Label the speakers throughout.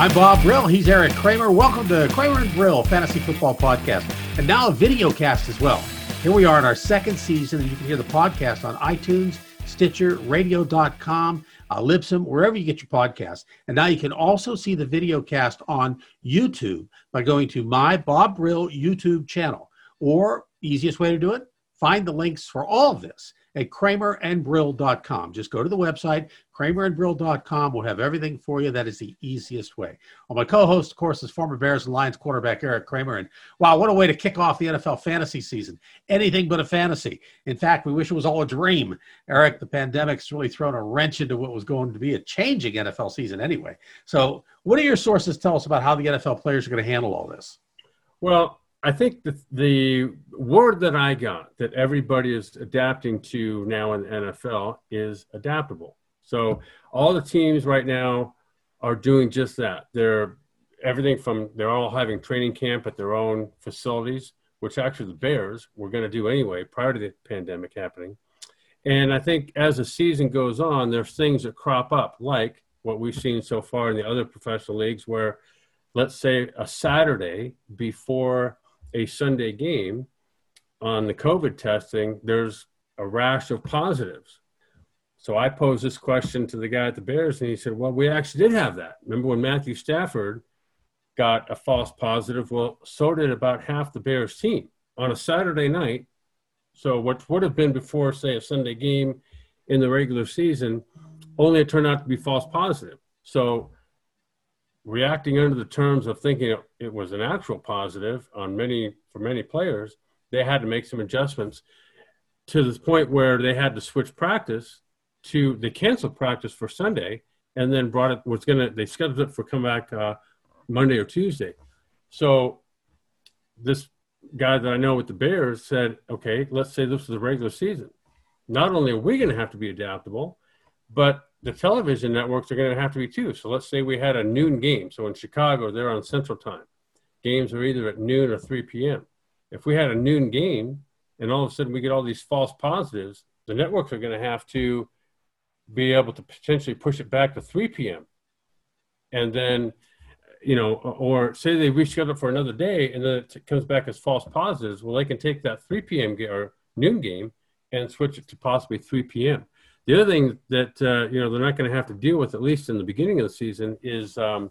Speaker 1: I'm Bob Brill. He's Eric Kramer. Welcome to Kramer and Brill Fantasy Football Podcast, and now a video cast as well. Here we are in our second season, and you can hear the podcast on iTunes, Stitcher, Radio.com, uh, Libsyn, wherever you get your podcasts. And now you can also see the video cast on YouTube by going to my Bob Brill YouTube channel. Or easiest way to do it, find the links for all of this at kramerandbrill.com. Just go to the website, kramerandbrill.com. We'll have everything for you. That is the easiest way. Well, my co host, of course, is former Bears and Lions quarterback Eric Kramer. And wow, what a way to kick off the NFL fantasy season. Anything but a fantasy. In fact, we wish it was all a dream. Eric, the pandemic's really thrown a wrench into what was going to be a changing NFL season anyway. So, what do your sources tell us about how the NFL players are going to handle all this?
Speaker 2: Well, I think the, the word that I got that everybody is adapting to now in the NFL is adaptable. So all the teams right now are doing just that. They're everything from they're all having training camp at their own facilities, which actually the Bears were going to do anyway prior to the pandemic happening. And I think as the season goes on, there's things that crop up, like what we've seen so far in the other professional leagues, where let's say a Saturday before a Sunday game on the COVID testing, there's a rash of positives. So I posed this question to the guy at the Bears, and he said, Well, we actually did have that. Remember when Matthew Stafford got a false positive? Well, so did about half the Bears team on a Saturday night. So what would have been before, say, a Sunday game in the regular season, only it turned out to be false positive. So reacting under the terms of thinking it was an actual positive on many for many players, they had to make some adjustments to the point where they had to switch practice to they canceled practice for Sunday and then brought it was gonna they scheduled it for come back uh, Monday or Tuesday. So this guy that I know with the Bears said, okay, let's say this is the regular season. Not only are we going to have to be adaptable, but the television networks are going to have to be too. So let's say we had a noon game. So in Chicago, they're on Central Time. Games are either at noon or 3 p.m. If we had a noon game and all of a sudden we get all these false positives, the networks are going to have to be able to potentially push it back to 3 p.m. And then, you know, or say they reschedule it for another day and then it comes back as false positives. Well, they can take that 3 p.m. Ga- or noon game and switch it to possibly 3 p.m. The other thing that uh, you know they're not going to have to deal with, at least in the beginning of the season, is um,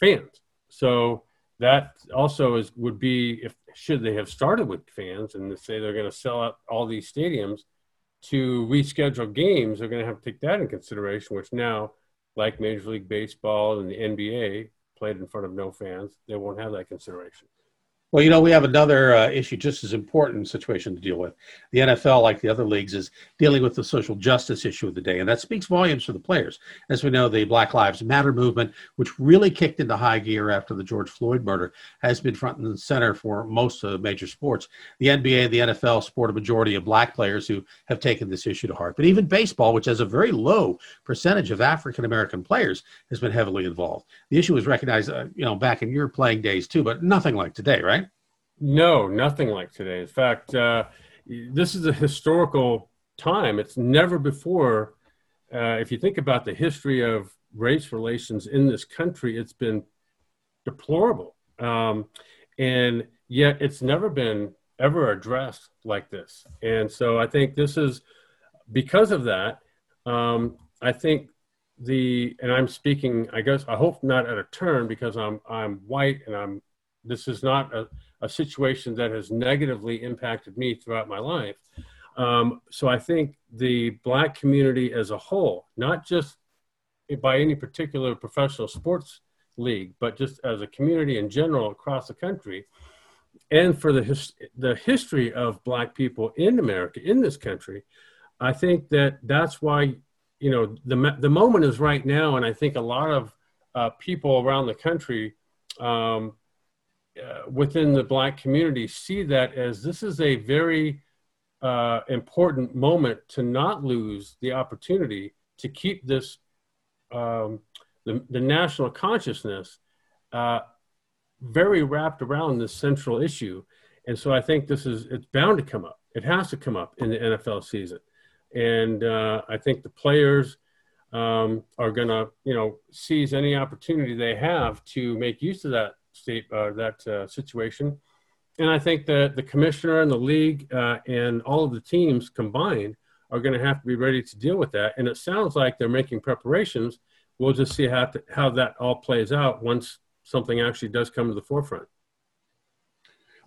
Speaker 2: fans. So that also is would be if should they have started with fans and say they're going to sell out all these stadiums to reschedule games, they're going to have to take that in consideration. Which now, like Major League Baseball and the NBA, played in front of no fans, they won't have that consideration.
Speaker 1: Well, you know, we have another uh, issue just as important situation to deal with. The NFL, like the other leagues, is dealing with the social justice issue of the day, and that speaks volumes for the players. As we know, the Black Lives Matter movement, which really kicked into high gear after the George Floyd murder, has been front and center for most of the major sports. The NBA and the NFL sport a majority of black players who have taken this issue to heart, but even baseball, which has a very low percentage of African American players, has been heavily involved. The issue was recognized, uh, you know, back in your playing days too, but nothing like today, right?
Speaker 2: No, nothing like today. In fact, uh, this is a historical time. It's never before. Uh, if you think about the history of race relations in this country, it's been deplorable, um, and yet it's never been ever addressed like this. And so I think this is because of that. Um, I think the and I'm speaking. I guess I hope not at a turn because I'm I'm white and I'm. This is not a a situation that has negatively impacted me throughout my life. Um, so I think the black community as a whole, not just by any particular professional sports league, but just as a community in general across the country, and for the his, the history of black people in America in this country, I think that that's why you know, the the moment is right now, and I think a lot of uh, people around the country um, uh, within the black community see that as this is a very uh, important moment to not lose the opportunity to keep this um, the, the, national consciousness uh, very wrapped around this central issue. And so i think this is it's bound to come up. It has to come up in the nfl season. And uh, i think the players um, are going to you know seize any opportunity they have to make use of that state uh, that uh, situation and I think that the commissioner and the league uh, and all of the teams combined are going to have to be ready to deal with that. And it sounds like they're making preparations. We'll just see how, to, how that all plays out once something actually does come to the forefront.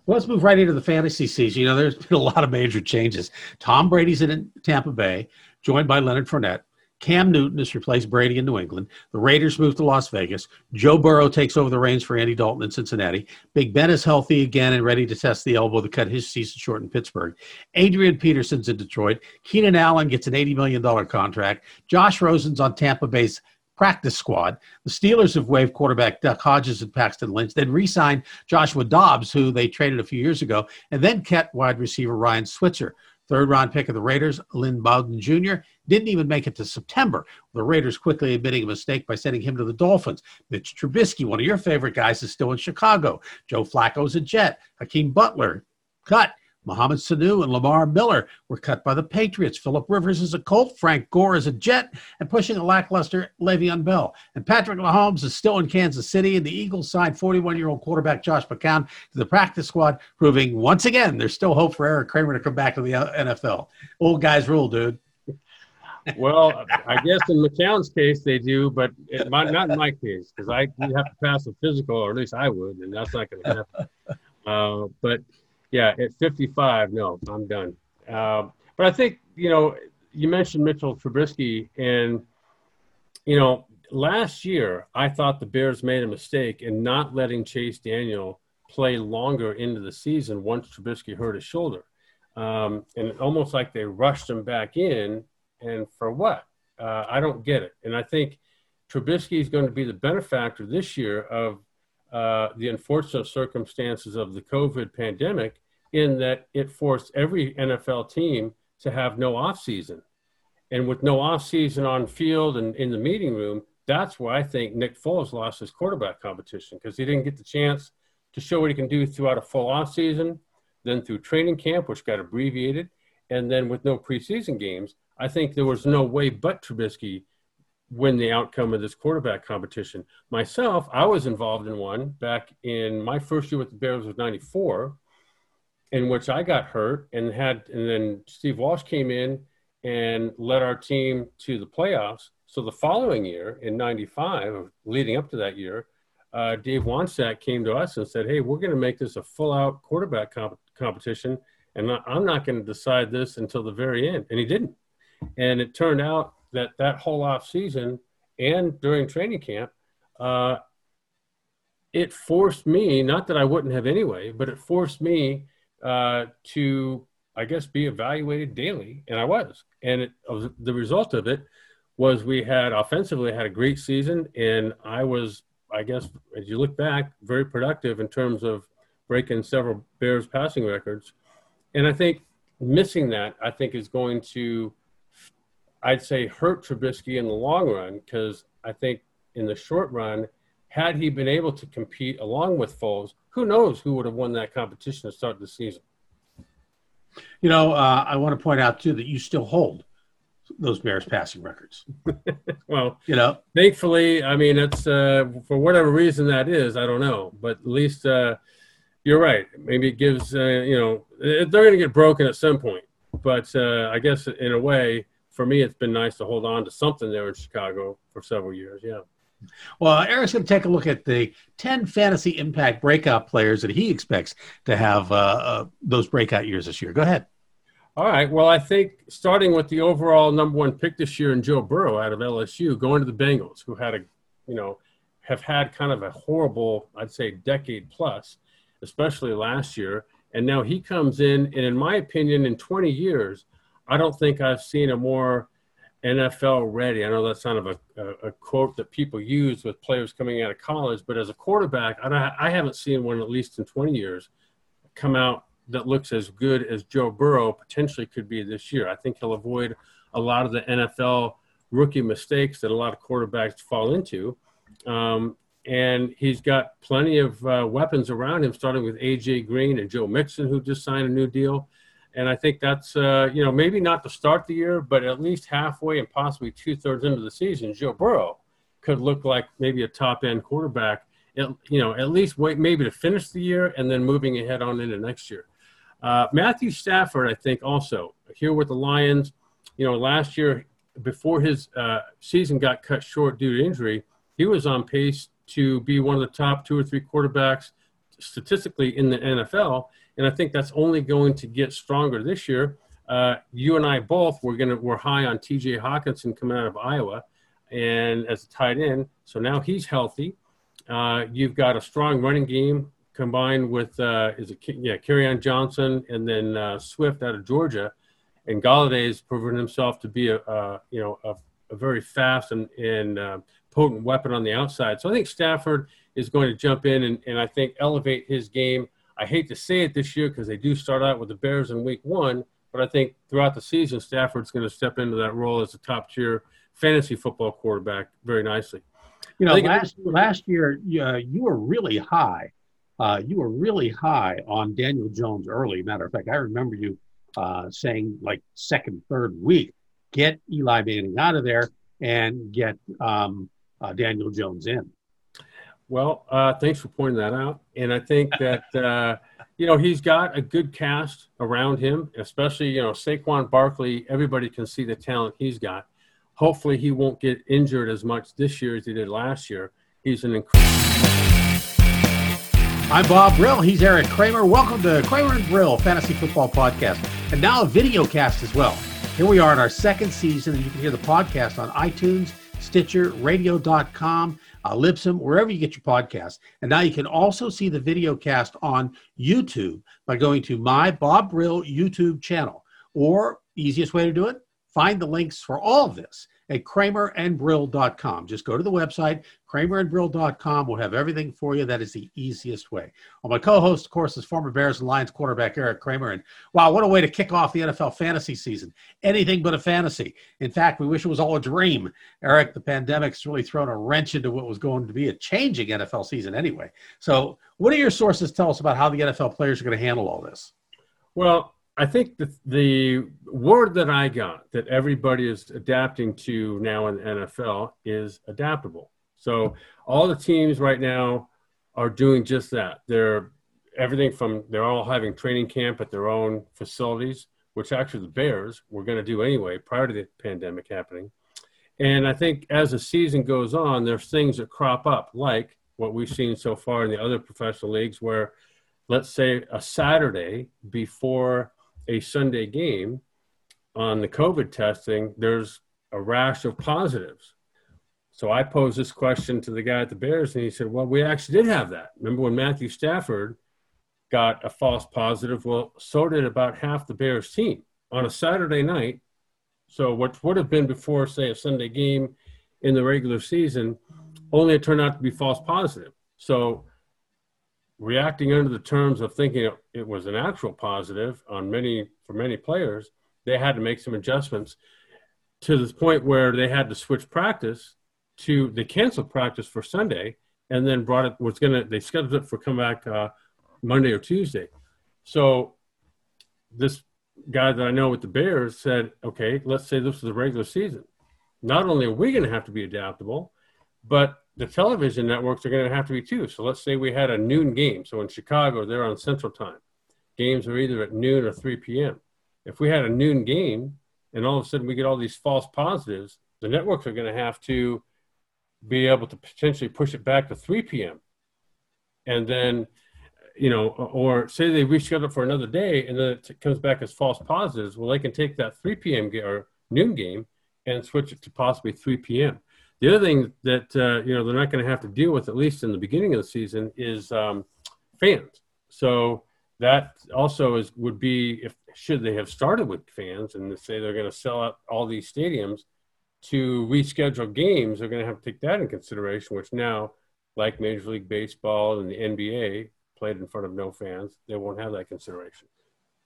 Speaker 1: Well, let's move right into the fantasy season. You know, there's been a lot of major changes. Tom Brady's in Tampa Bay, joined by Leonard Fournette. Cam Newton has replaced Brady in New England. The Raiders move to Las Vegas. Joe Burrow takes over the reins for Andy Dalton in Cincinnati. Big Ben is healthy again and ready to test the elbow to cut his season short in Pittsburgh. Adrian Peterson's in Detroit. Keenan Allen gets an $80 million contract. Josh Rosen's on Tampa Bay's practice squad. The Steelers have waived quarterback Duck Hodges and Paxton Lynch, then re signed Joshua Dobbs, who they traded a few years ago, and then kept wide receiver Ryan Switzer. Third round pick of the Raiders, Lynn Bowden Jr., didn't even make it to September. The Raiders quickly admitting a mistake by sending him to the Dolphins. Mitch Trubisky, one of your favorite guys, is still in Chicago. Joe Flacco's a Jet. Hakeem Butler, cut. Mohamed Sanu and Lamar Miller were cut by the Patriots. Philip Rivers is a Colt. Frank Gore is a Jet, and pushing a lackluster Le'Veon Bell. And Patrick Mahomes is still in Kansas City, and the Eagles signed 41-year-old quarterback Josh McCown to the practice squad, proving once again there's still hope for Eric Kramer to come back to the NFL. Old guys rule, dude.
Speaker 2: well, I guess in McCown's case they do, but it might, not in my case because I have to pass a physical, or at least I would, and that's not going to happen. Uh, but yeah, at 55, no, I'm done. Um, but I think, you know, you mentioned Mitchell Trubisky, and, you know, last year I thought the Bears made a mistake in not letting Chase Daniel play longer into the season once Trubisky hurt his shoulder. Um, and almost like they rushed him back in, and for what? Uh, I don't get it. And I think Trubisky is going to be the benefactor this year of uh, the unfortunate circumstances of the COVID pandemic in that it forced every NFL team to have no off season. And with no off season on field and in the meeting room, that's why I think Nick Foles lost his quarterback competition because he didn't get the chance to show what he can do throughout a full off season, then through training camp, which got abbreviated, and then with no preseason games. I think there was no way but Trubisky win the outcome of this quarterback competition. Myself, I was involved in one back in my first year with the Bears was 94, in which I got hurt and had, and then Steve Walsh came in and led our team to the playoffs. So the following year in 95, leading up to that year, uh, Dave Wannstedt came to us and said, Hey, we're going to make this a full out quarterback comp- competition. And I'm not going to decide this until the very end. And he didn't. And it turned out that that whole off season and during training camp, uh, it forced me, not that I wouldn't have anyway, but it forced me uh, to, I guess, be evaluated daily. And I was. And it, the result of it was we had offensively had a great season. And I was, I guess, as you look back, very productive in terms of breaking several Bears passing records. And I think missing that, I think, is going to I'd say hurt Trubisky in the long run because I think in the short run, had he been able to compete along with Foles, who knows who would have won that competition to start the season.
Speaker 1: You know, uh, I want to point out too that you still hold those Bears passing records.
Speaker 2: well, you know, thankfully, I mean, it's uh, for whatever reason that is, I don't know, but at least uh, you're right. Maybe it gives, uh, you know, they're going to get broken at some point, but uh, I guess in a way for me, it's been nice to hold on to something there in Chicago for several years. Yeah.
Speaker 1: Well, Eric's going to take a look at the 10 fantasy impact breakout players that he expects to have uh, uh, those breakout years this year. Go ahead.
Speaker 2: All right. Well, I think starting with the overall number one pick this year in Joe Burrow out of LSU, going to the Bengals, who had a, you know, have had kind of a horrible, I'd say, decade plus, especially last year. And now he comes in, and in my opinion, in 20 years, I don't think I've seen a more NFL ready. I know that's kind of a, a, a, quote that people use with players coming out of college, but as a quarterback, I, I haven't seen one at least in 20 years come out that looks as good as Joe Burrow potentially could be this year. I think he'll avoid a lot of the NFL rookie mistakes that a lot of quarterbacks fall into. Um, and he's got plenty of uh, weapons around him, starting with AJ Green and Joe Mixon, who just signed a new deal. And I think that's, uh, you know, maybe not to start the year, but at least halfway and possibly two thirds into the season, Joe Burrow could look like maybe a top end quarterback, at, you know, at least wait maybe to finish the year and then moving ahead on into next year. Uh, Matthew Stafford, I think, also here with the Lions, you know, last year before his uh, season got cut short due to injury, he was on pace to be one of the top two or three quarterbacks statistically in the NFL. And I think that's only going to get stronger this year. Uh, you and I both were to we're high on T.J. Hockenson coming out of Iowa, and as a tight end. So now he's healthy. Uh, you've got a strong running game combined with uh, is it yeah Kerryon Johnson and then uh, Swift out of Georgia, and Golladay has proven himself to be a, a you know a, a, very fast and and uh, potent weapon on the outside. So I think Stafford is going to jump in and, and I think elevate his game. I hate to say it this year because they do start out with the Bears in Week One, but I think throughout the season Stafford's going to step into that role as a top tier fantasy football quarterback very nicely.
Speaker 1: You know, last last year uh, you were really high. Uh, you were really high on Daniel Jones early. Matter of fact, I remember you uh, saying like second, third week, get Eli Manning out of there and get um, uh, Daniel Jones in.
Speaker 2: Well, uh, thanks for pointing that out. And I think that, uh, you know, he's got a good cast around him, especially, you know, Saquon Barkley. Everybody can see the talent he's got. Hopefully, he won't get injured as much this year as he did last year. He's an incredible.
Speaker 1: I'm Bob Brill. He's Eric Kramer. Welcome to Kramer and Brill Fantasy Football Podcast, and now a video cast as well. Here we are in our second season, and you can hear the podcast on iTunes, Stitcher, Radio.com, uh, Libsyn, wherever you get your podcast. And now you can also see the video cast on YouTube by going to my Bob Brill YouTube channel. Or easiest way to do it, find the links for all of this at kramerandbrill.com. Just go to the website, kramerandbrill.com. We'll have everything for you. That is the easiest way. Well, my co host, of course, is former Bears and Lions quarterback Eric Kramer. And wow, what a way to kick off the NFL fantasy season. Anything but a fantasy. In fact, we wish it was all a dream. Eric, the pandemic's really thrown a wrench into what was going to be a changing NFL season anyway. So, what do your sources tell us about how the NFL players are going to handle all this?
Speaker 2: Well, I think the, the word that I got that everybody is adapting to now in the NFL is adaptable. So all the teams right now are doing just that. They're everything from they're all having training camp at their own facilities, which actually the Bears were going to do anyway prior to the pandemic happening. And I think as the season goes on, there's things that crop up, like what we've seen so far in the other professional leagues, where let's say a Saturday before a Sunday game on the COVID testing, there's a rash of positives. So I posed this question to the guy at the Bears, and he said, Well, we actually did have that. Remember when Matthew Stafford got a false positive? Well, so did about half the Bears team on a Saturday night. So, what would have been before, say, a Sunday game in the regular season, only it turned out to be false positive. So, reacting under the terms of thinking it was an actual positive on many for many players, they had to make some adjustments to the point where they had to switch practice to they canceled practice for Sunday and then brought it was gonna they scheduled it for come back uh, Monday or Tuesday. So this guy that I know with the Bears said, okay, let's say this is a regular season. Not only are we going to have to be adaptable, but the television networks are going to have to be too. So let's say we had a noon game. So in Chicago, they're on Central Time. Games are either at noon or 3 p.m. If we had a noon game and all of a sudden we get all these false positives, the networks are going to have to be able to potentially push it back to 3 p.m. And then, you know, or say they reschedule it for another day and then it comes back as false positives. Well, they can take that 3 p.m. Game or noon game and switch it to possibly 3 p.m. The other thing that uh, you know they're not going to have to deal with, at least in the beginning of the season, is um, fans. So that also is would be if should they have started with fans and say they're going to sell out all these stadiums, to reschedule games, they're going to have to take that in consideration, which now, like Major League Baseball and the NBA, played in front of no fans, they won't have that consideration.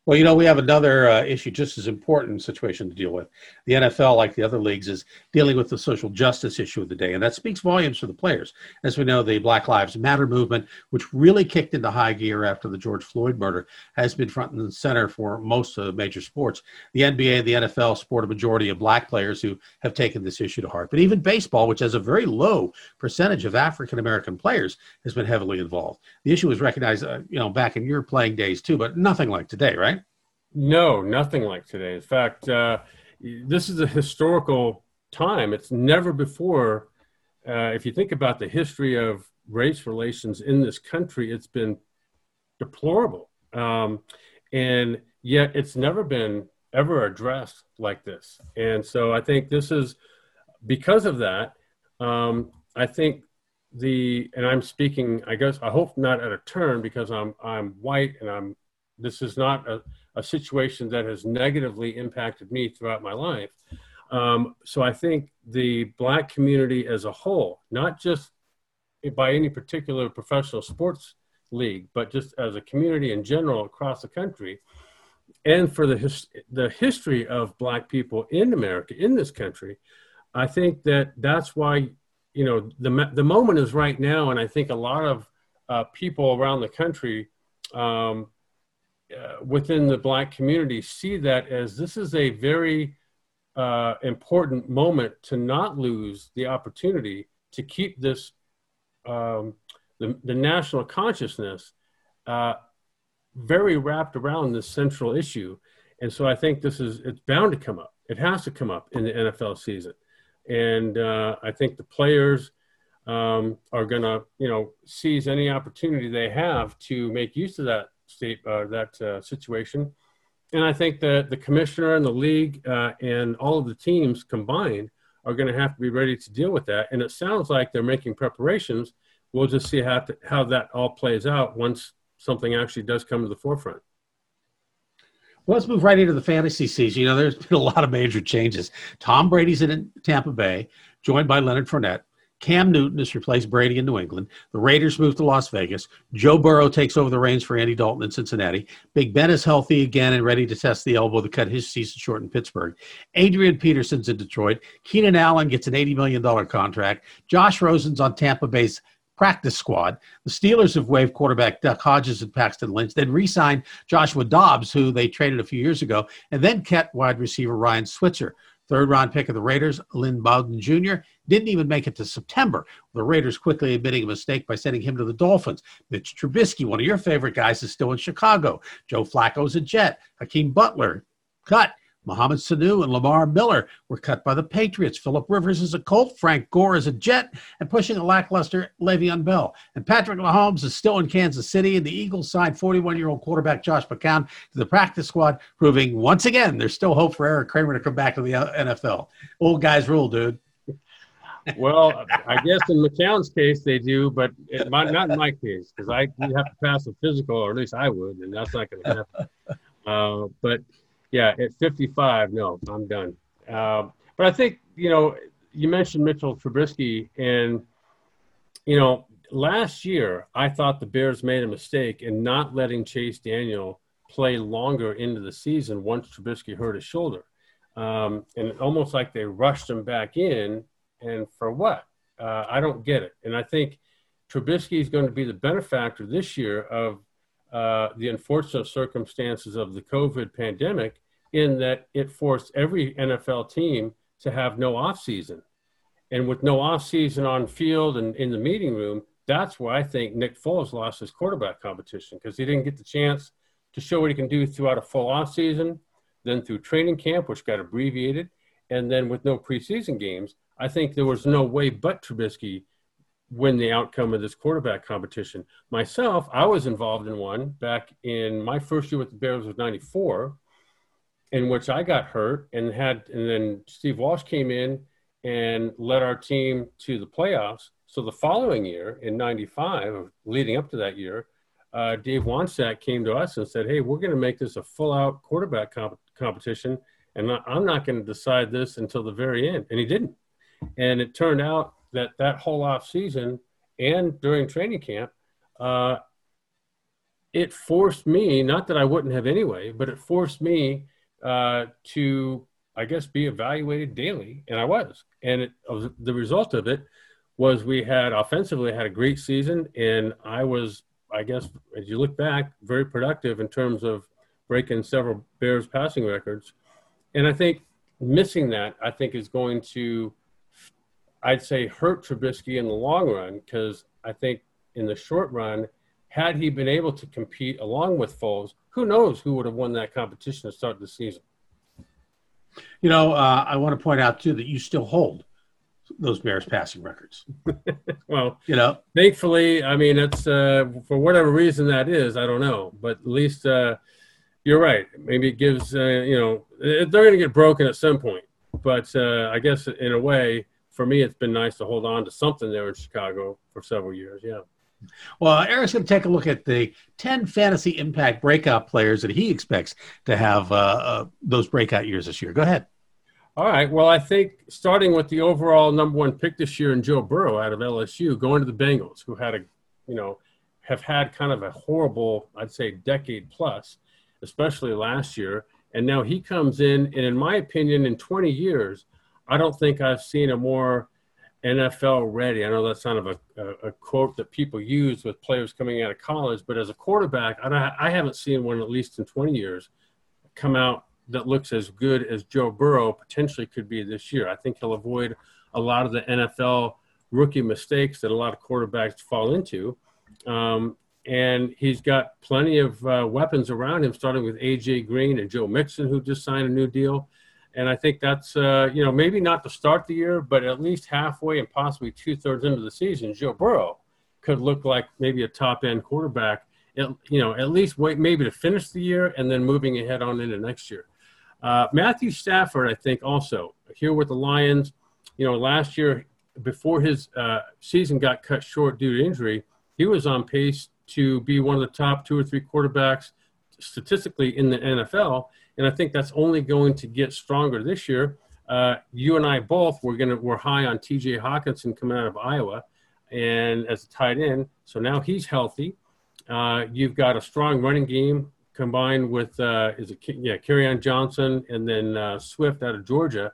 Speaker 1: Well, you know, we have another uh, issue just as important situation to deal with. The NFL, like the other leagues, is dealing with the social justice issue of the day, and that speaks volumes for the players. As we know, the Black Lives Matter movement, which really kicked into high gear after the George Floyd murder, has been front and center for most of the major sports. The NBA and the NFL sport a majority of black players who have taken this issue to heart. But even baseball, which has a very low percentage of African American players, has been heavily involved. The issue was recognized, uh, you know, back in your playing days too, but nothing like today, right?
Speaker 2: No, nothing like today. In fact, uh, this is a historical time. It's never before, uh, if you think about the history of race relations in this country, it's been deplorable. Um, and yet it's never been ever addressed like this. And so I think this is because of that. Um, I think the and I'm speaking. I guess I hope not at a turn because I'm I'm white and I'm. This is not a a situation that has negatively impacted me throughout my life. Um, so I think the black community as a whole, not just by any particular professional sports league, but just as a community in general across the country, and for the his, the history of black people in America, in this country, I think that that's why you know the the moment is right now, and I think a lot of uh, people around the country um, uh, within the black community see that as this is a very uh, important moment to not lose the opportunity to keep this um, the, the, national consciousness uh, very wrapped around this central issue. And so i think this is it's bound to come up. It has to come up in the nfl season. And uh, i think the players um, are going to you know seize any opportunity they have to make use of that state uh, that uh, situation. And I think that the commissioner and the league uh, and all of the teams combined are going to have to be ready to deal with that. And it sounds like they're making preparations. We'll just see how, to, how that all plays out once something actually does come to the forefront.
Speaker 1: Well, let's move right into the fantasy season. You know, there's been a lot of major changes. Tom Brady's in Tampa Bay, joined by Leonard Fournette. Cam Newton has replaced Brady in New England. The Raiders move to Las Vegas. Joe Burrow takes over the reins for Andy Dalton in Cincinnati. Big Ben is healthy again and ready to test the elbow to cut his season short in Pittsburgh. Adrian Peterson's in Detroit. Keenan Allen gets an $80 million contract. Josh Rosen's on Tampa Bay's practice squad. The Steelers have waived quarterback Duck Hodges and Paxton Lynch, then re signed Joshua Dobbs, who they traded a few years ago, and then kept wide receiver Ryan Switzer. Third round pick of the Raiders, Lynn Bowden Jr., didn't even make it to September. The Raiders quickly admitting a mistake by sending him to the Dolphins. Mitch Trubisky, one of your favorite guys, is still in Chicago. Joe Flacco's a Jet. Hakeem Butler, cut. Mohamed Sanu and Lamar Miller were cut by the Patriots. Philip Rivers is a Colt. Frank Gore is a Jet, and pushing a lackluster Le'Veon Bell. And Patrick Mahomes is still in Kansas City, and the Eagles signed 41-year-old quarterback Josh McCown to the practice squad, proving once again there's still hope for Eric Kramer to come back to the NFL. Old guys rule, dude.
Speaker 2: well, I guess in McCown's case they do, but might, not in my case because I have to pass a physical, or at least I would, and that's not going to happen. Uh, but yeah, at 55, no, I'm done. Uh, but I think, you know, you mentioned Mitchell Trubisky, and, you know, last year I thought the Bears made a mistake in not letting Chase Daniel play longer into the season once Trubisky hurt his shoulder. Um, and almost like they rushed him back in. And for what? Uh, I don't get it. And I think Trubisky is going to be the benefactor this year of uh, the unfortunate circumstances of the COVID pandemic in that it forced every NFL team to have no offseason. And with no offseason on field and in the meeting room, that's why I think Nick Foles lost his quarterback competition because he didn't get the chance to show what he can do throughout a full offseason, then through training camp, which got abbreviated, and then with no preseason games. I think there was no way but Trubisky win the outcome of this quarterback competition. Myself, I was involved in one back in my first year with the Bears was 94 in which I got hurt and had, and then Steve Walsh came in and led our team to the playoffs. So the following year in 95, leading up to that year, uh, Dave Wannstedt came to us and said, Hey, we're going to make this a full out quarterback comp- competition. and I'm not going to decide this until the very end. And he didn't. And it turned out that that whole off season and during training camp, uh, it forced me, not that I wouldn't have anyway, but it forced me uh, to, I guess, be evaluated daily. And I was. And it, the result of it was we had offensively had a great season. And I was, I guess, as you look back, very productive in terms of breaking several Bears passing records. And I think missing that, I think, is going to, I'd say, hurt Trubisky in the long run because I think in the short run, had he been able to compete along with Foles, who knows who would have won that competition to start the season.
Speaker 1: You know, uh, I want to point out too that you still hold those Bears passing records.
Speaker 2: well, you know, thankfully, I mean, it's uh, for whatever reason that is, I don't know, but at least uh, you're right. Maybe it gives, uh, you know, they're going to get broken at some point. But uh, I guess in a way, for me, it's been nice to hold on to something there in Chicago for several years. Yeah.
Speaker 1: Well, Eric's going to take a look at the 10 fantasy impact breakout players that he expects to have uh, uh, those breakout years this year. Go ahead.
Speaker 2: All right. Well, I think starting with the overall number one pick this year in Joe Burrow out of LSU, going to the Bengals, who had a, you know, have had kind of a horrible, I'd say, decade plus, especially last year. And now he comes in, and in my opinion, in 20 years, I don't think I've seen a more NFL ready. I know that's kind of a, a, quote that people use with players coming out of college, but as a quarterback, I, I haven't seen one at least in 20 years come out that looks as good as Joe Burrow potentially could be this year. I think he'll avoid a lot of the NFL rookie mistakes that a lot of quarterbacks fall into. Um, and he's got plenty of uh, weapons around him, starting with AJ Green and Joe Mixon, who just signed a new deal. And I think that's, uh, you know, maybe not to start the year, but at least halfway and possibly two thirds into the season, Joe Burrow could look like maybe a top end quarterback, you know, at least wait maybe to finish the year and then moving ahead on into next year. Uh, Matthew Stafford, I think, also here with the Lions, you know, last year before his uh, season got cut short due to injury, he was on pace to be one of the top two or three quarterbacks statistically in the NFL. And I think that's only going to get stronger this year. Uh, you and I both were gonna were high on T.J. Hockenson coming out of Iowa, and as a tight end. So now he's healthy. Uh, you've got a strong running game combined with uh, is it yeah Kerryon Johnson and then uh, Swift out of Georgia,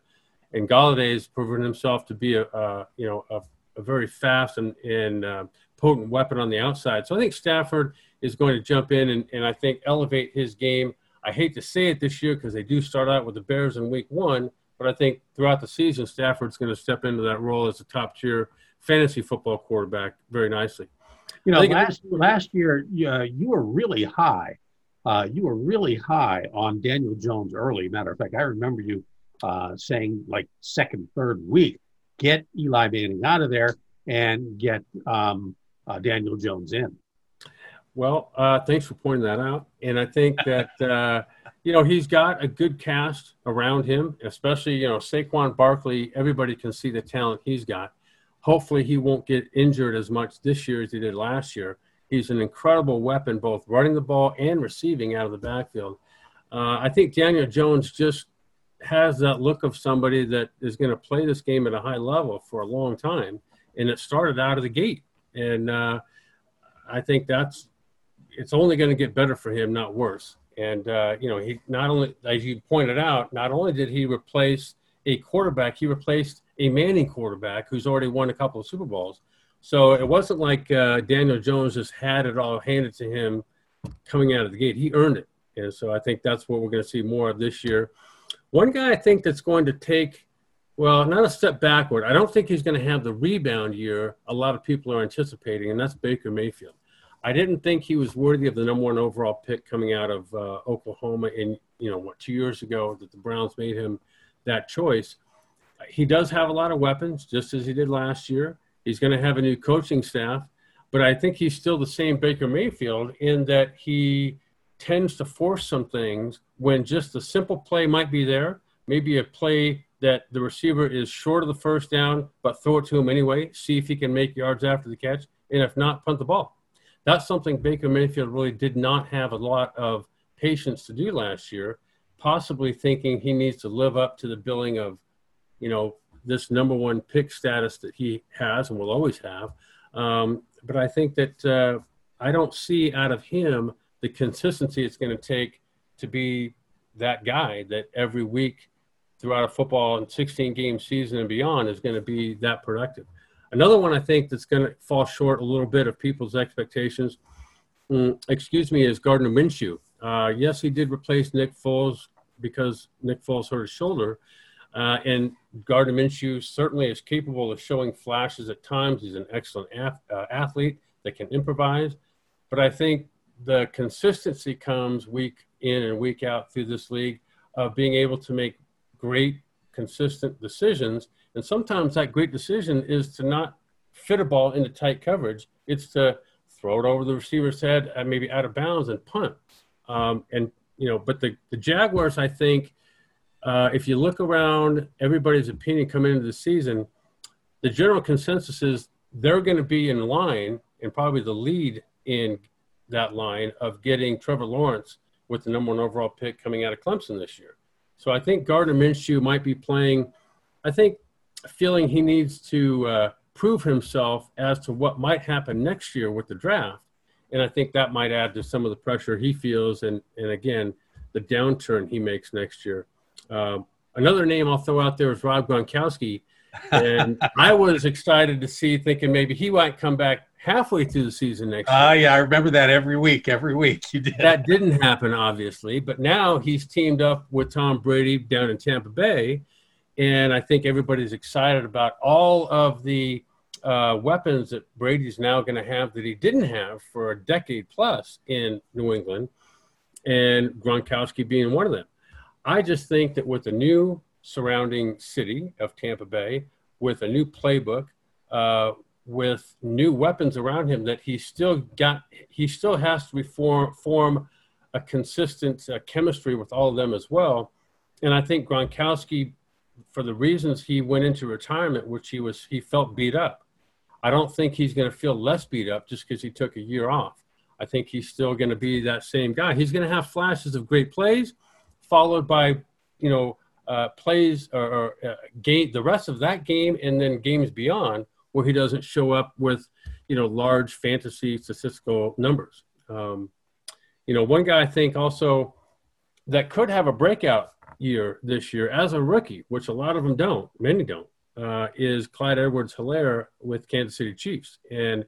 Speaker 2: and Golladay has proven himself to be a, a you know a, a, very fast and, and uh, potent weapon on the outside. So I think Stafford is going to jump in and, and I think elevate his game. I hate to say it this year because they do start out with the Bears in Week One, but I think throughout the season Stafford's going to step into that role as a top tier fantasy football quarterback very nicely.
Speaker 1: You know, last last year uh, you were really high uh, you were really high on Daniel Jones early. Matter of fact, I remember you uh, saying like second, third week, get Eli Manning out of there and get um, uh, Daniel Jones in.
Speaker 2: Well, uh, thanks for pointing that out. And I think that, uh, you know, he's got a good cast around him, especially, you know, Saquon Barkley. Everybody can see the talent he's got. Hopefully, he won't get injured as much this year as he did last year. He's an incredible weapon, both running the ball and receiving out of the backfield. Uh, I think Daniel Jones just has that look of somebody that is going to play this game at a high level for a long time, and it started out of the gate. And uh, I think that's it's only going to get better for him, not worse. And uh, you know, he not only, as you pointed out, not only did he replace a quarterback, he replaced a Manning quarterback who's already won a couple of Super Bowls. So it wasn't like uh, Daniel Jones just had it all handed to him coming out of the gate. He earned it. And so I think that's what we're going to see more of this year. One guy I think that's going to take, well, not a step backward. I don't think he's going to have the rebound year a lot of people are anticipating, and that's Baker Mayfield. I didn't think he was worthy of the number one overall pick coming out of uh, Oklahoma in, you know, what, two years ago that the Browns made him that choice. He does have a lot of weapons, just as he did last year. He's going to have a new coaching staff, but I think he's still the same Baker Mayfield in that he tends to force some things when just a simple play might be there, maybe a play that the receiver is short of the first down, but throw it to him anyway, see if he can make yards after the catch, and if not, punt the ball. That's something Baker Mayfield really did not have a lot of patience to do last year. possibly thinking he needs to live up to the billing of, you know, this number one pick status that he has and will always have. Um, but I think that uh, I don't see out of him the consistency it's going to take to be that guy that every week throughout a football and 16 game season and beyond is going to be that productive. Another one I think that's going to fall short a little bit of people's expectations, mm, excuse me, is Gardner Minshew. Uh, yes, he did replace Nick Foles because Nick Foles hurt his shoulder. Uh, and Gardner Minshew certainly is capable of showing flashes at times. He's an excellent af- uh, athlete that can improvise. But I think the consistency comes week in and week out through this league of being able to make great, consistent decisions. And sometimes that great decision is to not fit a ball into tight coverage, it's to throw it over the receiver's head, and maybe out of bounds and punt. Um, and, you know, but the, the Jaguars, I think, uh, if you look around everybody's opinion coming into the season, the general consensus is they're going to be in line and probably the lead in that line of getting Trevor Lawrence with the number one overall pick coming out of Clemson this year. So I think Gardner Minshew might be playing, I think, feeling he needs to uh, prove himself as to what might happen next year with the draft. And I think that might add to some of the pressure he feels and, and again, the downturn he makes next year. Um, another name I'll throw out there is Rob Gronkowski. And I was excited to see, thinking maybe he might come back halfway through the season next
Speaker 1: year. Ah, uh, yeah, I remember that every week. Every week you did.
Speaker 2: That didn't happen, obviously, but now he's teamed up with Tom Brady down in Tampa Bay, and I think everybody's excited about all of the uh, weapons that Brady's now going to have that he didn't have for a decade plus in New England, and Gronkowski being one of them. I just think that with the new surrounding city of Tampa Bay, with a new playbook, uh, with new weapons around him that he still got he still has to reform form a consistent uh, chemistry with all of them as well and i think gronkowski for the reasons he went into retirement which he was he felt beat up. I don't think he's going to feel less beat up just because he took a year off. I think he's still going to be that same guy. He's going to have flashes of great plays followed by you know uh, plays or, or uh, game the rest of that game and then games beyond where he doesn't show up with, you know, large fantasy statistical numbers. Um, you know, one guy I think also that could have a breakout year this year as a rookie, which a lot of them don't, many don't, uh, is Clyde Edwards Helaire with Kansas City Chiefs. And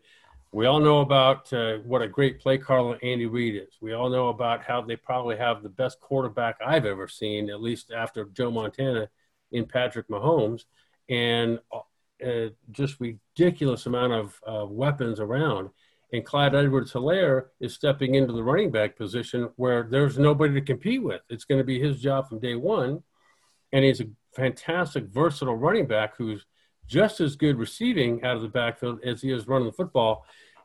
Speaker 2: we all know about uh, what a great play caller Andy Reid is. We all know about how they probably have the best quarterback I've ever seen, at least after Joe Montana in Patrick Mahomes. And uh, just ridiculous amount of weapons around. And Clyde Edwards Helaire is stepping into the running back position where there's nobody to compete with. It's going to be his job from day one. And he's a fantastic, versatile running back who's just as good receiving out of the backfield as he is running the football.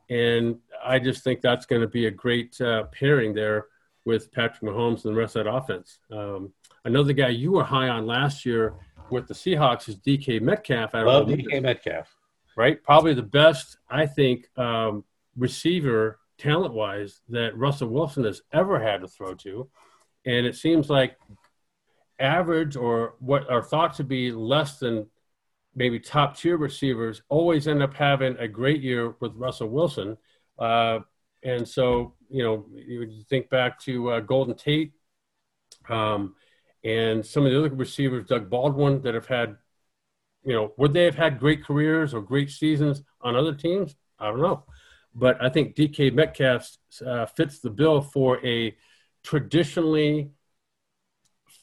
Speaker 2: And I just think that's going to be a great uh, pairing there with Patrick Mahomes and the rest of that offense. Um, another guy you were high on last year with the Seahawks is DK Metcalf.
Speaker 1: I love DK Metcalf.
Speaker 2: Right, probably the best I think um, receiver talent wise that Russell Wilson has ever had to throw to, and it seems like average or what are thought to be less than maybe top tier receivers always end up having a great year with Russell Wilson. Uh, and so, you know, you think back to uh, Golden Tate, um, and some of the other receivers, Doug Baldwin, that have had, you know, would they have had great careers or great seasons on other teams? I don't know. But I think DK Metcalf uh, fits the bill for a traditionally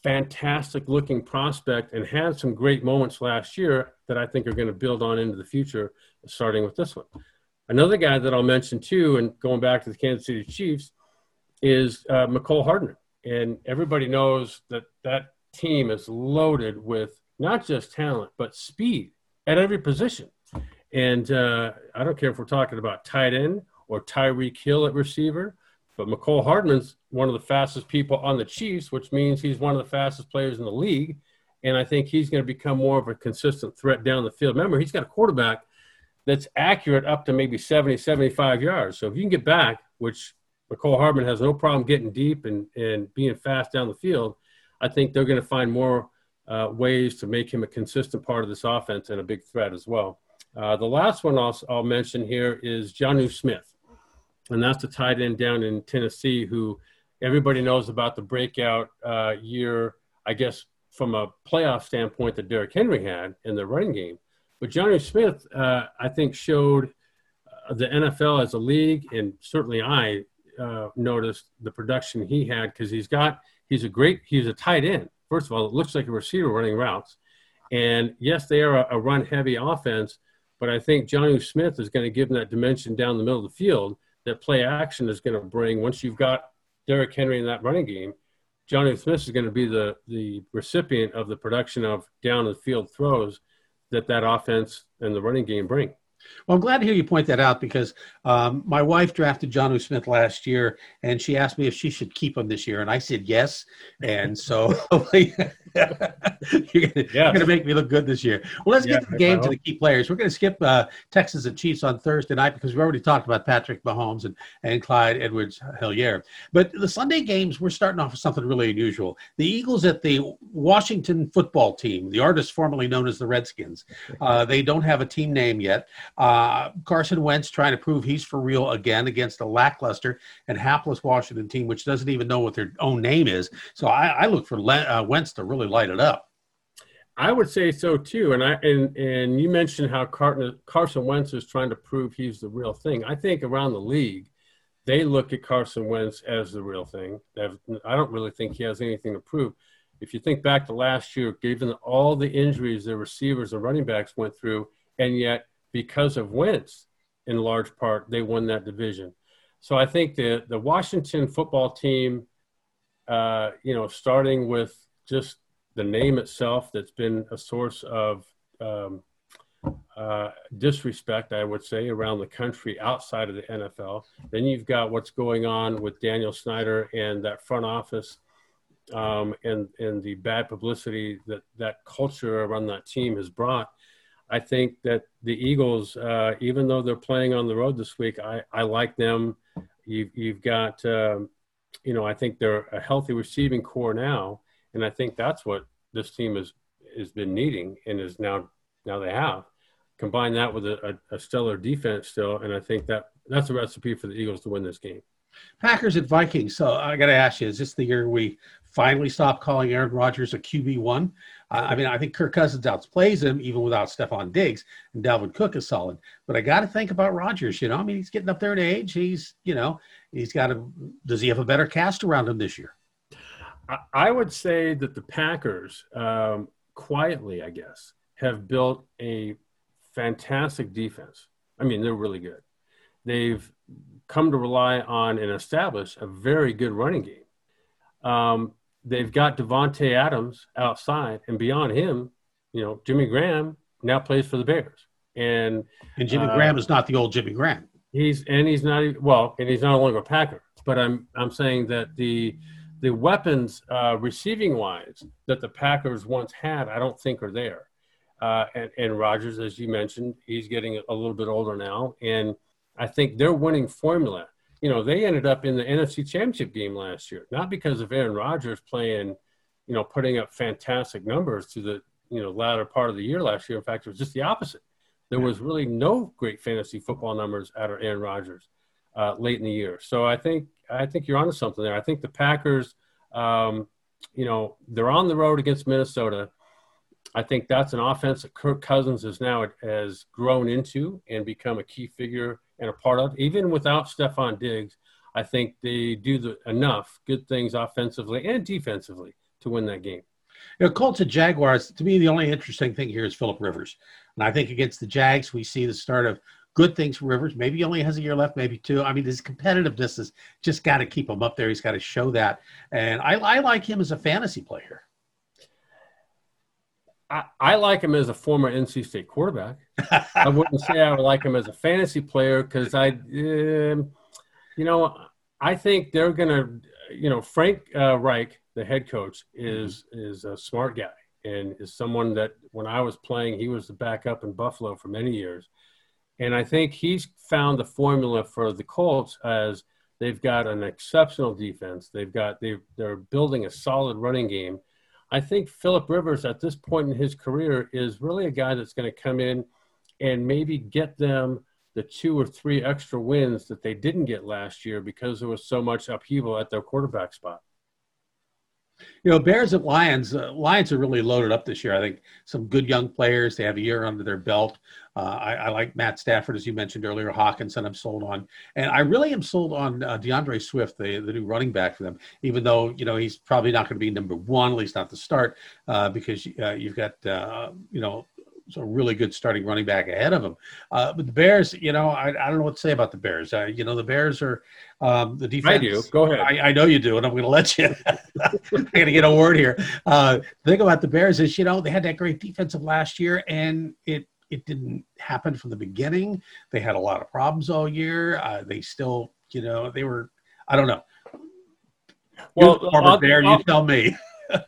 Speaker 2: fantastic looking prospect and had some great moments last year that I think are going to build on into the future, starting with this one. Another guy that I'll mention too, and going back to the Kansas City Chiefs, is uh, Mecole Hardman and everybody knows that that team is loaded with not just talent but speed at every position. And uh, I don't care if we're talking about tight end or Tyreek Hill at receiver, but Mecole Hardman's one of the fastest people on the Chiefs, which means he's one of the fastest players in the league. And I think he's going to become more of a consistent threat down the field. Remember, he's got a quarterback that's accurate up to maybe 70, 75 yards. So if you can get back, which Mecole Hardman has no problem getting deep and, and being fast down the field. I think they're going to find more uh, ways to make him a consistent part of this offense and a big threat as well. Uh, the last one I'll, I'll mention here is Jonnu Smith, and that's the tight end down in Tennessee who everybody knows about the breakout uh, year, I guess, from a playoff standpoint that Derrick Henry had in the running game. But Jonnu Smith, uh, I think, showed uh, the NFL as a league, and certainly I uh, noticed the production he had because he's got he's a great he's a tight end. First of all, it looks like a receiver running routes, and yes, they are a, a run heavy offense, but I think Jonnu Smith is going to give him that dimension down the middle of the field that play action is going to bring. Once you've got Derrick Henry in that running game, Jonnu Smith is going to be the the recipient of the production of down the field throws that that offense and the running game bring.
Speaker 1: Well, I'm glad to hear you point that out because um, my wife drafted Jonnu Smith last year, and she asked me if she should keep him this year, and I said yes. And so you're going to make me look good this year. Well, let's yeah, get the game to the key players. We're going to skip uh, Texas and Chiefs on Thursday night because we already talked about Patrick Mahomes and, and Clyde Edwards Helaire. But the Sunday games, we're starting off with something really unusual. The Eagles at the Washington football team, the artist formerly known as the Redskins. Uh, they don't have a team name yet. Uh, Carson Wentz trying to prove he's for real again against a lackluster and hapless Washington team, which doesn't even know what their own name is. So I, I look for Le- uh, Wentz to really light it up.
Speaker 2: I would say so too, and I and and you mentioned how Carson Carson Wentz is trying to prove he's the real thing. I think around the league, they look at Carson Wentz as the real thing. I don't really think he has anything to prove. If you think back to last year, given all the injuries the receivers and running backs went through, and yet because of Wentz, in large part, they won that division. So I think the the Washington football team, uh, you know, starting with just the name itself, that's been a source of um, uh, disrespect, I would say, around the country outside of the NFL. Then you've got what's going on with Daniel Snyder and that front office, um, and and the bad publicity that that culture around that team has brought. I think that the Eagles, uh, even though they're playing on the road this week, I, I like them. You've, you've got, um, you know, I think they're a healthy receiving corps now, and I think that's what this team has has been needing, and is now now they have. Combine that with a, a, stellar defense still, and I think that that's a recipe for the Eagles to win this game.
Speaker 1: Packers at Vikings. So I got to ask you: Is this the year we finally stop calling Aaron Rodgers a QB one? Uh, I mean, I think Kirk Cousins outplays him even without Stefon Diggs, and Dalvin Cook is solid. But I got to think about Rodgers. You know, I mean, he's getting up there in age. He's, you know, he's got a. Does he have a better cast around him this year?
Speaker 2: I would say that the Packers, um, quietly, I guess, have built a fantastic defense. I mean, they're really good. They've come to rely on and establish a very good running game. Um, they've got Davante Adams outside, and beyond him, you know, Jimmy Graham now plays for the Bears, and
Speaker 1: and Jimmy uh, Graham is not the old Jimmy Graham.
Speaker 2: He's and he's not well, and he's not no longer a Packer. But I'm I'm saying that the the weapons uh, receiving wise that the Packers once had, I don't think are there. Uh, and, and Rodgers, as you mentioned, he's getting a little bit older now, and I think their winning formula you know, they ended up in the NFC Championship game last year, not because of Aaron Rodgers playing, you know, putting up fantastic numbers to the, you know, latter part of the year last year. In fact, it was just the opposite. There was really no great fantasy football numbers out of Aaron Rodgers uh, late in the year. So I think I think you're onto something there. I think the Packers, um, you know, they're on the road against Minnesota. I think that's an offense that Kirk Cousins is now has grown into and become a key figure and a part of. Even without Stefon Diggs, I think they do the, enough good things offensively and defensively to win that game.
Speaker 1: You know, Colts and Jaguars, to me, the only interesting thing here is Philip Rivers. And I think against the Jags, we see the start of good things for Rivers. Maybe he only has a year left, maybe two. I mean, his competitiveness has just got to keep him up there. He's got to show that. And I, I like him as a fantasy player.
Speaker 2: I, I like him as a former NC State quarterback. I wouldn't say I would like him as a fantasy player because I, um, you know, I think they're gonna, you know, Frank uh, Reich, the head coach, is is a smart guy and is someone that when I was playing, he was the backup in Buffalo for many years, and I think he's found the formula for the Colts as they've got an exceptional defense. They've got they they're building a solid running game I think Philip Rivers at this point in his career is really a guy that's going to come in and maybe get them the two or three extra wins that they didn't get last year because there was so much upheaval at their quarterback spot.
Speaker 1: You know, Bears and Lions. Uh, Lions are really loaded up this year. I think some good young players. They have a year under their belt. Uh, I, I, like Matt Stafford, as you mentioned earlier. Hockenson, I'm sold on, and I really am sold on uh, D'Andre Swift, the the new running back for them. Even though you know he's probably not going to be number one, at least not the start, uh, because uh, you've got uh, you know a really good starting running back ahead of him. Uh, but the Bears, you know, I, I don't know what to say about the Bears. Uh, you know, the Bears are um, the defense. I
Speaker 2: do. Go ahead.
Speaker 1: I, I know you do, and I'm going to let you. I'm going to get a word here. Uh, the thing about the Bears is, you know, they had that great defensive last year, and it it didn't happen from the beginning. They had a lot of problems all year. Uh, they still, you know, they were. I don't know. Well, former Bear, I'll, you tell me.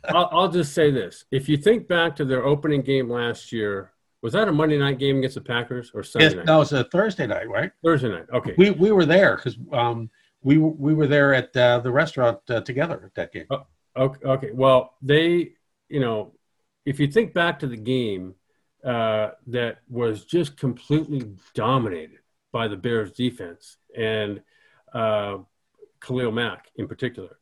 Speaker 2: I'll, I'll, just say this: if you think back to their opening game last year, was that a Monday night game against the Packers or Sunday yes, night?
Speaker 1: No, it was a Thursday night, right?
Speaker 2: Thursday night. Okay.
Speaker 1: We we were there because um, we we were there at uh, the restaurant uh, together at that game. Oh,
Speaker 2: okay. Okay. Well, they, you know, if you think back to the game uh, that was just completely dominated by the Bears defense and uh, Khalil Mack in particular,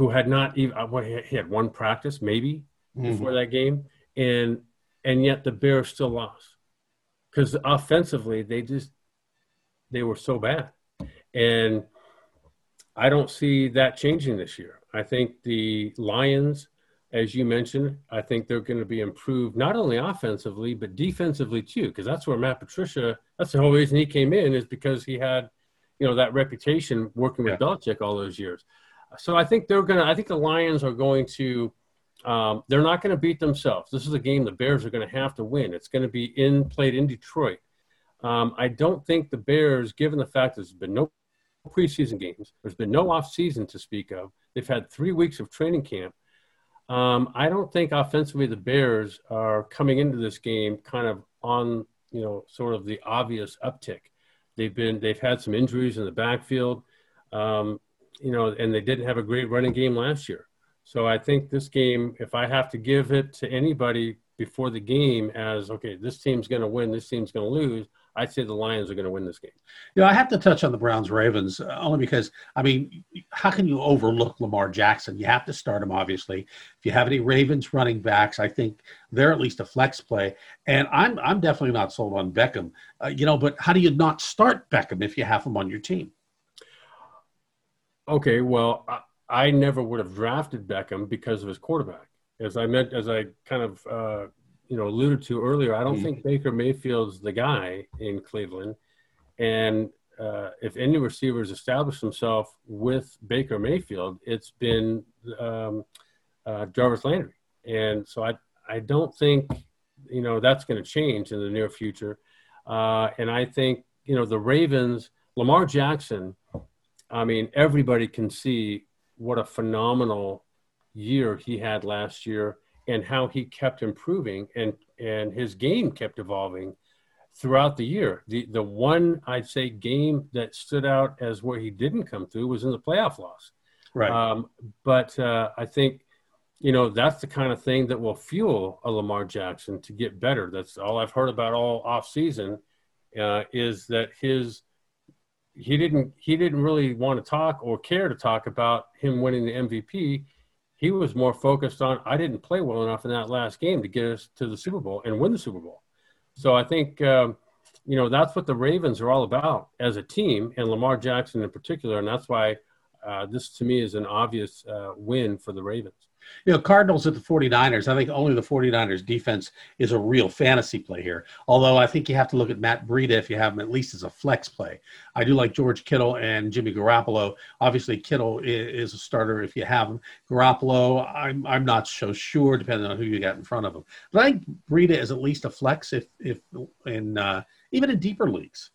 Speaker 2: who had not even uh, what he had one practice maybe mm-hmm. before that game, and and yet the Bears still lost because offensively they just they were so bad, and I don't see that changing this year. I think the Lions, as you mentioned, I think they're going to be improved not only offensively but defensively too, because that's where Matt Patricia. That's the whole reason he came in is because he had, you know, that reputation working with yeah. Belichick all those years. So I think they're to. I think the Lions are going to um, they're not going to beat themselves. This is a game the Bears are going to have to win. It's going to be in played in Detroit. Um, I don't think the Bears, given the fact there's been no preseason games, there's been no off season to speak of. They've had three weeks of training camp. Um, I don't think offensively the Bears are coming into this game kind of on you know sort of the obvious uptick. They've been they've had some injuries in the backfield, um, you know, and they didn't have a great running game last year. So I think this game, if I have to give it to anybody before the game as, okay, this team's going to win, this team's going to lose, I'd say the Lions are going to win this game.
Speaker 1: You know, I have to touch on the Browns Ravens uh, only because, I mean, how can you overlook Lamar Jackson? You have to start him, obviously. If you have any Ravens running backs, I think they're at least a flex play. And I'm, I'm definitely not sold on Beckham, uh, you know, but how do you not start Beckham if you have him on your team?
Speaker 2: Okay, well, I never would have drafted Beckham because of his quarterback. As I meant, as I kind of uh, you know alluded to earlier, I don't mm-hmm. think Baker Mayfield's the guy in Cleveland. And uh, if any receivers established himself with Baker Mayfield, it's been um, uh, Jarvis Landry. And so I I don't think you know that's going to change in the near future. Uh, and I think you know the Ravens, Lamar Jackson. I mean, everybody can see what a phenomenal year he had last year and how he kept improving and and his game kept evolving throughout the year. The the one I'd say game that stood out as where he didn't come through was in the playoff loss.
Speaker 1: Right. Um,
Speaker 2: but uh, I think you know that's the kind of thing that will fuel a Lamar Jackson to get better. That's all I've heard about all off season uh, is that his he didn't he didn't really want to talk or care to talk about him winning the MVP. He was more focused on I didn't play well enough in that last game to get us to the Super Bowl and win the Super Bowl. So I think um, you know that's what the Ravens are all about as a team, and Lamar Jackson in particular, and that's why uh, this to me is an obvious uh, win for the Ravens.
Speaker 1: You know, Cardinals at the 49ers, I think only the 49ers defense is a real fantasy play here. Although I think you have to look at Matt Breida if you have him at least as a flex play. I do like George Kittle and Jimmy Garoppolo. Obviously, Kittle is a starter if you have him. Garoppolo, I'm, I'm not so sure, depending on who you got in front of him. But I think Breida is at least a flex if, if in, uh, even in deeper leagues.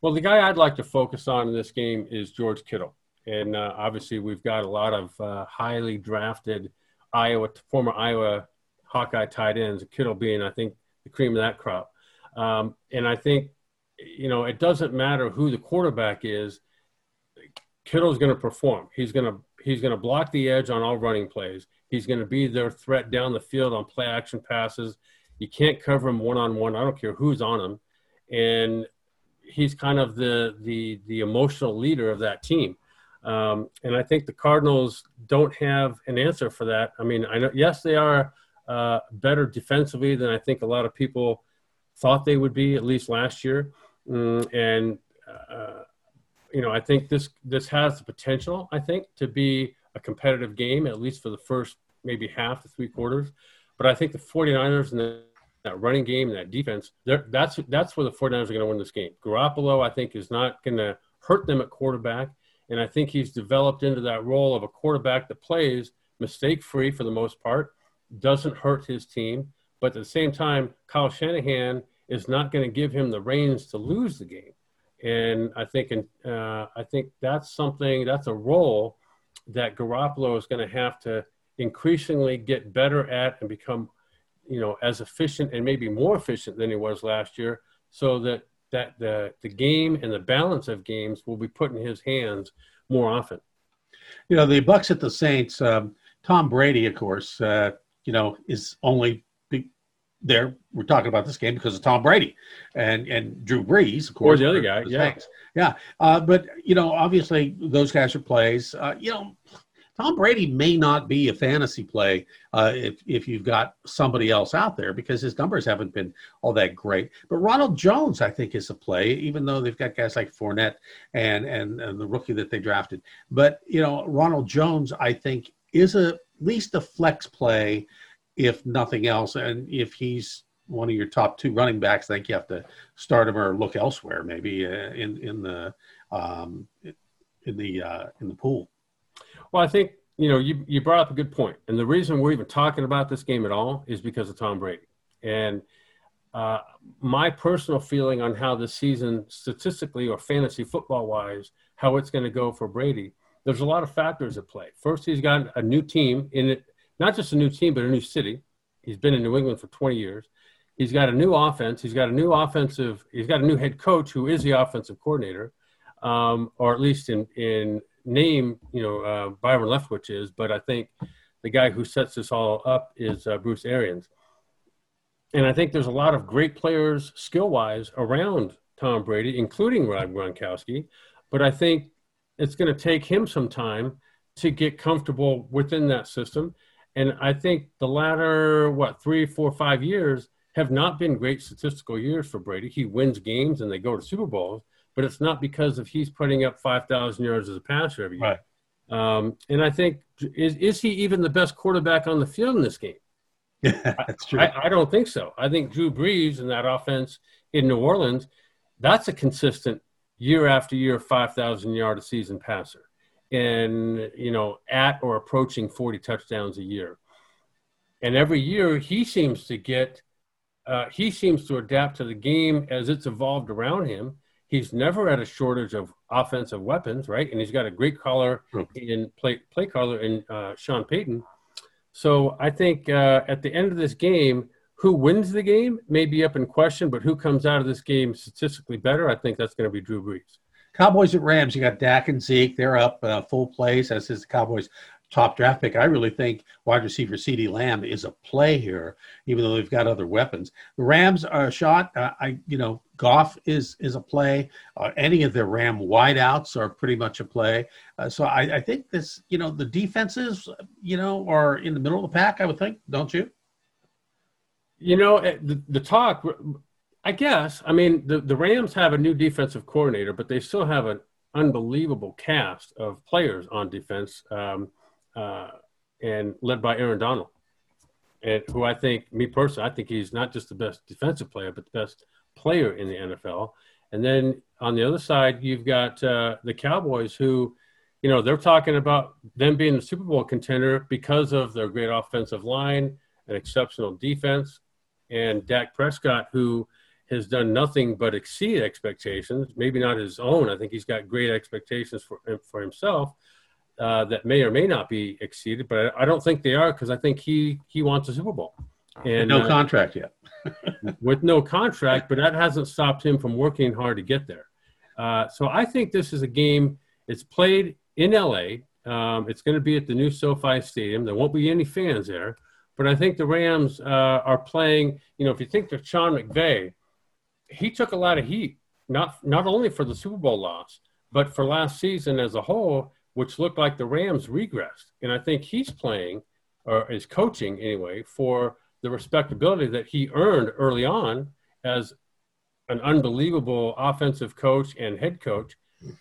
Speaker 2: Well, the guy I'd like to focus on in this game is George Kittle. And uh, obviously, we've got a lot of uh, highly drafted – Iowa, former Iowa Hawkeye tight ends, Kittle being, I think, the cream of that crop. Um, and I think, you know, it doesn't matter who the quarterback is. Kittle's going to perform. He's going to he's going to block the edge on all running plays. He's going to be their threat down the field on play action passes. You can't cover him one on one. I don't care who's on him, and he's kind of the the the emotional leader of that team. Um, and I think the Cardinals don't have an answer for that. I mean, I know yes, they are uh, better defensively than I think a lot of people thought they would be, at least last year. Mm, and uh, you know, I think this this has the potential. I think to be a competitive game, at least for the first maybe half to three quarters. But I think the 49ers and the, that running game and that defense, that's that's where the 49ers are going to win this game. Garoppolo, I think, is not going to hurt them at quarterback. And I think he's developed into that role of a quarterback that plays mistake free for the most part, doesn't hurt his team. But at the same time, Kyle Shanahan is not going to give him the reins to lose the game. And I think, uh, I think that's something, that's a role that Garoppolo is going to have to increasingly get better at and become, you know, as efficient and maybe more efficient than he was last year, so that that the the game and the balance of games will be put in his hands more often.
Speaker 1: You know, the Bucs at the Saints. Um, Tom Brady, of course, uh, you know, is only there. We're talking about this game because of Tom Brady and and Drew Brees, of course.
Speaker 2: Or the other guy, the yeah, Saints.
Speaker 1: yeah. Uh, but you know, obviously, those guys are plays. Uh, you know, Tom Brady may not be a fantasy play uh, if if you've got somebody else out there because his numbers haven't been all that great. But Ronald Jones, I think, is a play, even though they've got guys like Fournette and and, and the rookie that they drafted. But you know, Ronald Jones, I think, is a, at least a flex play, if nothing else. And if he's one of your top two running backs, I think you have to start him or look elsewhere, maybe uh, in in the um, in the uh, in the pool.
Speaker 2: Well, I think you know you you brought up a good point, and the reason we're even talking about this game at all is because of Tom Brady. And uh, my personal feeling on how this season, statistically or fantasy football wise, how it's going to go for Brady. There's a lot of factors at play. First, he's got a new team in it, not just a new team, but a new city. He's been in New England for 20 years. He's got a new offense. He's got a new offensive. He's got a new head coach who is the offensive coordinator, um, or at least in in name, you know, uh, Byron Leftwich is, but I think the guy who sets this all up is uh, Bruce Arians. And I think there's a lot of great players skill wise around Tom Brady, including Rob Gronkowski. But I think it's going to take him some time to get comfortable within that system. And I think the latter, what, three, four, five years have not been great statistical years for Brady. He wins games and they go to Super Bowls, but it's not because of he's putting up 5,000 yards as a passer every year. Right. Um, and I think, is, is he even the best quarterback on the field in this game?
Speaker 1: Yeah, that's true.
Speaker 2: I, I, don't think so. I think Drew Brees and that offense in New Orleans, that's a consistent year after year, 5,000 yard a season passer. And, you know, at or approaching 40 touchdowns a year. And every year he seems to get, uh, he seems to adapt to the game as it's evolved around him he's never had a shortage of offensive weapons, right? And he's got a great caller in play play caller in uh, Sean Payton. So I think uh, at the end of this game, who wins the game may be up in question, but who comes out of this game statistically better, I think that's going to be Drew Brees.
Speaker 1: Cowboys at Rams, you got Dak and Zeke. They're up uh, full place, as is the Cowboys top draft pick. I really think wide receiver CeeDee Lamb is a play here, even though they've got other weapons. The Rams are a shot. Uh, I, you know, Goff is is a play. Uh, any of their Ram wideouts are pretty much a play. Uh, so I, I think this, you know, the defenses, you know, are in the middle of the pack. I would think, don't you?
Speaker 2: You know, eh, the, the talk. I guess. I mean, the, the Rams have a new defensive coordinator, but they still have an unbelievable cast of players on defense. Um, uh, and led by Aaron Donald, and who I think, me personally, I think he's not just the best defensive player, but the best player in the NFL. And then on the other side, you've got uh, the Cowboys, who, you know, they're talking about them being the Super Bowl contender because of their great offensive line, an exceptional defense, and Dak Prescott, who has done nothing but exceed expectations. Maybe not his own. I think he's got great expectations for for himself uh, that may or may not be exceeded, but I don't think they are because I think he he wants a Super Bowl.
Speaker 1: And no uh, contract yet.
Speaker 2: with no contract, but that hasn't stopped him from working hard to get there. Uh, so I think this is a game. It's played in LA. Um, it's going to be at the new SoFi Stadium. There won't be any fans there, but I think the Rams uh, are playing. You know, if you think of Sean McVay, he took a lot of heat, not not only for the Super Bowl loss, but for last season as a whole, which looked like the Rams regressed. And I think he's playing or is coaching anyway for the respectability that he earned early on as an unbelievable offensive coach and head coach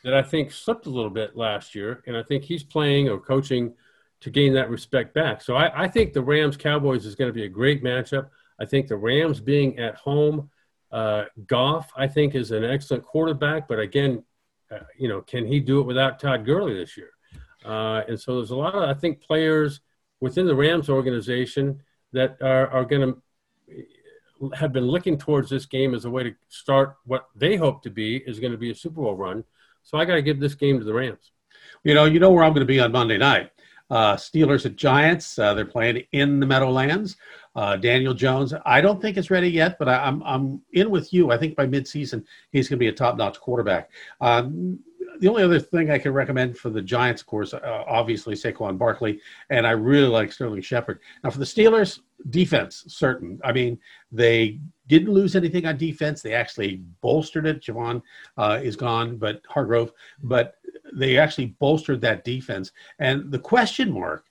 Speaker 2: that I think slipped a little bit last year. And I think he's playing or coaching to gain that respect back. So I, I think the Rams Cowboys is going to be a great matchup. I think the Rams being at home, uh, Goff, I think, is an excellent quarterback. But again, you know, can he do it without Todd Gurley this year? Uh, and so there's a lot of, I think, players within the Rams organization that are, are going to have been looking towards this game as a way to start what they hope to be is going to be a Super Bowl run. So I got to give this game to the Rams.
Speaker 1: You know, you know where I'm going to be on Monday night. Uh, Steelers at Giants. Uh, they're playing in the Meadowlands. Uh, Daniel Jones. I don't think it's ready yet, but I, am I'm, I'm in with you. I think by midseason he's going to be a top-notch quarterback. Um, the only other thing I can recommend for the Giants, of course, uh, obviously Saquon Barkley, and I really like Sterling Shepard. Now for the Steelers, defense, certain. I mean, they didn't lose anything on defense. They actually bolstered it. Javon uh, is gone, but Hargrave, but they actually bolstered that defense. And the question mark,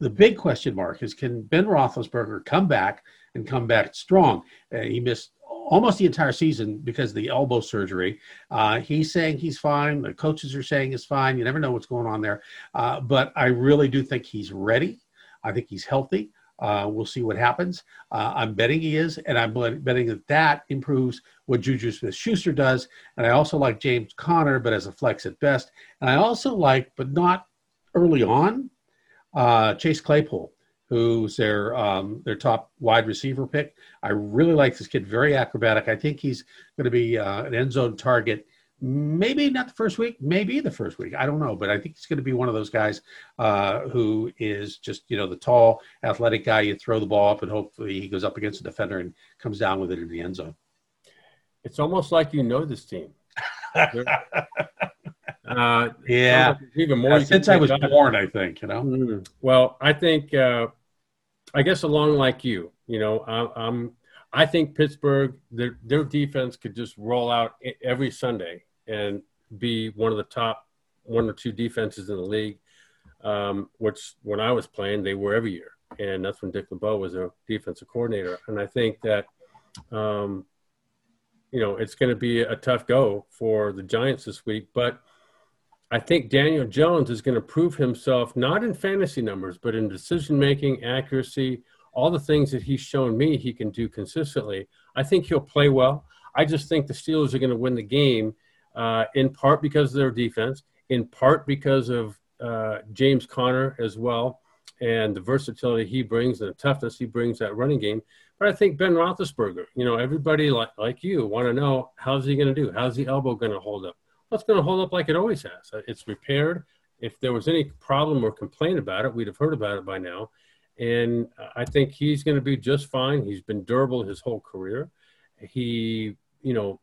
Speaker 1: the big question mark, is can Ben Roethlisberger come back and come back strong? Uh, he missed almost the entire season because of the elbow surgery. Uh, he's saying he's fine. The coaches are saying he's fine. You never know what's going on there. Uh, but I really do think he's ready. I think he's healthy. Uh, we'll see what happens. Uh, I'm betting he is, and I'm betting that that improves what Juju Smith Schuster does. And I also like James Conner, but as a flex at best. And I also like, but not early on, uh, Chase Claypool who's their um, their top wide receiver pick. I really like this kid, very acrobatic. I think he's going to be uh, an end zone target. Maybe not the first week, maybe the first week. I don't know, but I think he's going to be one of those guys uh, who is just you know the tall, athletic guy. You throw the ball up, and hopefully he goes up against a defender and comes down with it in the end zone.
Speaker 2: It's almost like you know this team.
Speaker 1: Uh, yeah, even more. since I was born, I think you know.
Speaker 2: Mm-hmm. Well, I think uh, I guess along like you, you know, I, am I think Pittsburgh their their defense could just roll out every Sunday and be one of the top one or two defenses in the league. Um, which when I was playing, they were every year, and that's when Dick LeBeau was a defensive coordinator. And I think that, um, you know, it's going to be a tough go for the Giants this week. But I think Daniel Jones is going to prove himself not in fantasy numbers, but in decision making, accuracy, all the things that he's shown me he can do consistently. I think he'll play well. I just think the Steelers are going to win the game uh, in part because of their defense, in part because of uh, James Conner as well, and the versatility he brings and the toughness he brings that running game. But I think Ben Roethlisberger, you know, everybody like, like you want to know how's he going to do? How's the elbow going to hold up? well, it's going to hold up like it always has. Uh, it's repaired. If there was any problem or complaint about it, we'd have heard about it by now. And I think he's going to be just fine. He's been durable his whole career. He, you know,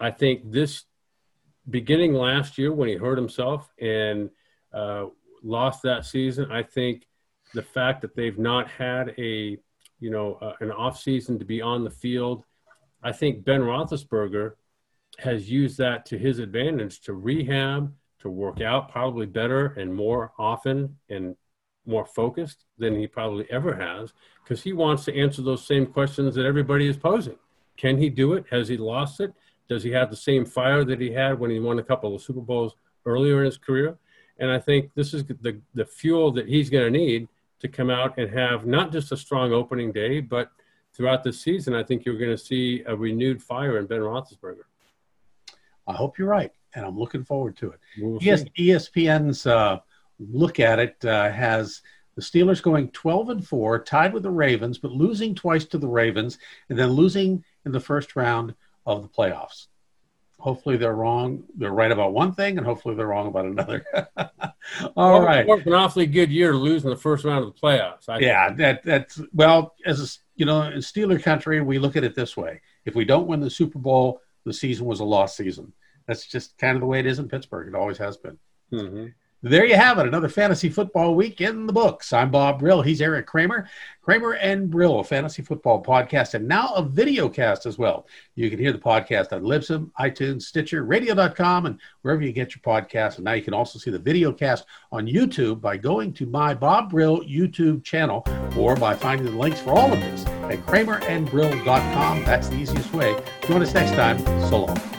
Speaker 2: I think this beginning last year when he hurt himself and uh, lost that season, I think the fact that they've not had a, you know, uh, an off season to be on the field, I think Ben Roethlisberger has used that to his advantage to rehab, to work out probably better and more often and more focused than he probably ever has because he wants to answer those same questions that everybody is posing. Can he do it? Has he lost it? Does he have the same fire that he had when he won a couple of Super Bowls earlier in his career? And I think this is the, the fuel that he's going to need to come out and have not just a strong opening day, but throughout the season, I think you're going to see a renewed fire in Ben Roethlisberger.
Speaker 1: I hope you're right, and I'm looking forward to it. We'll ES- ESPN's uh, look at it uh, has the Steelers going 12 and four, tied with the Ravens, but losing twice to the Ravens, and then losing in the first round of the playoffs. Hopefully they're wrong. They're right about one thing, and hopefully they're wrong about another. All well, right.
Speaker 2: An awfully good year losing the first round of the playoffs.
Speaker 1: I yeah, that that's well as a, you know in Steeler country we look at it this way: if we don't win the Super Bowl, the season was a lost season. That's just kind of the way it is in Pittsburgh. It always has been.
Speaker 2: Mm-hmm.
Speaker 1: There you have it. Another fantasy football week in the books. I'm Bob Brill. He's Eric Kramer. Kramer and Brill, a fantasy football podcast, and now a video cast as well. You can hear the podcast on Libsyn, iTunes, Stitcher, radio.com, and wherever you get your podcasts. And now you can also see the video cast on YouTube by going to my Bob Brill YouTube channel or by finding the links for all of this at kramerandbrill.com. That's the easiest way. Join us next time. So long.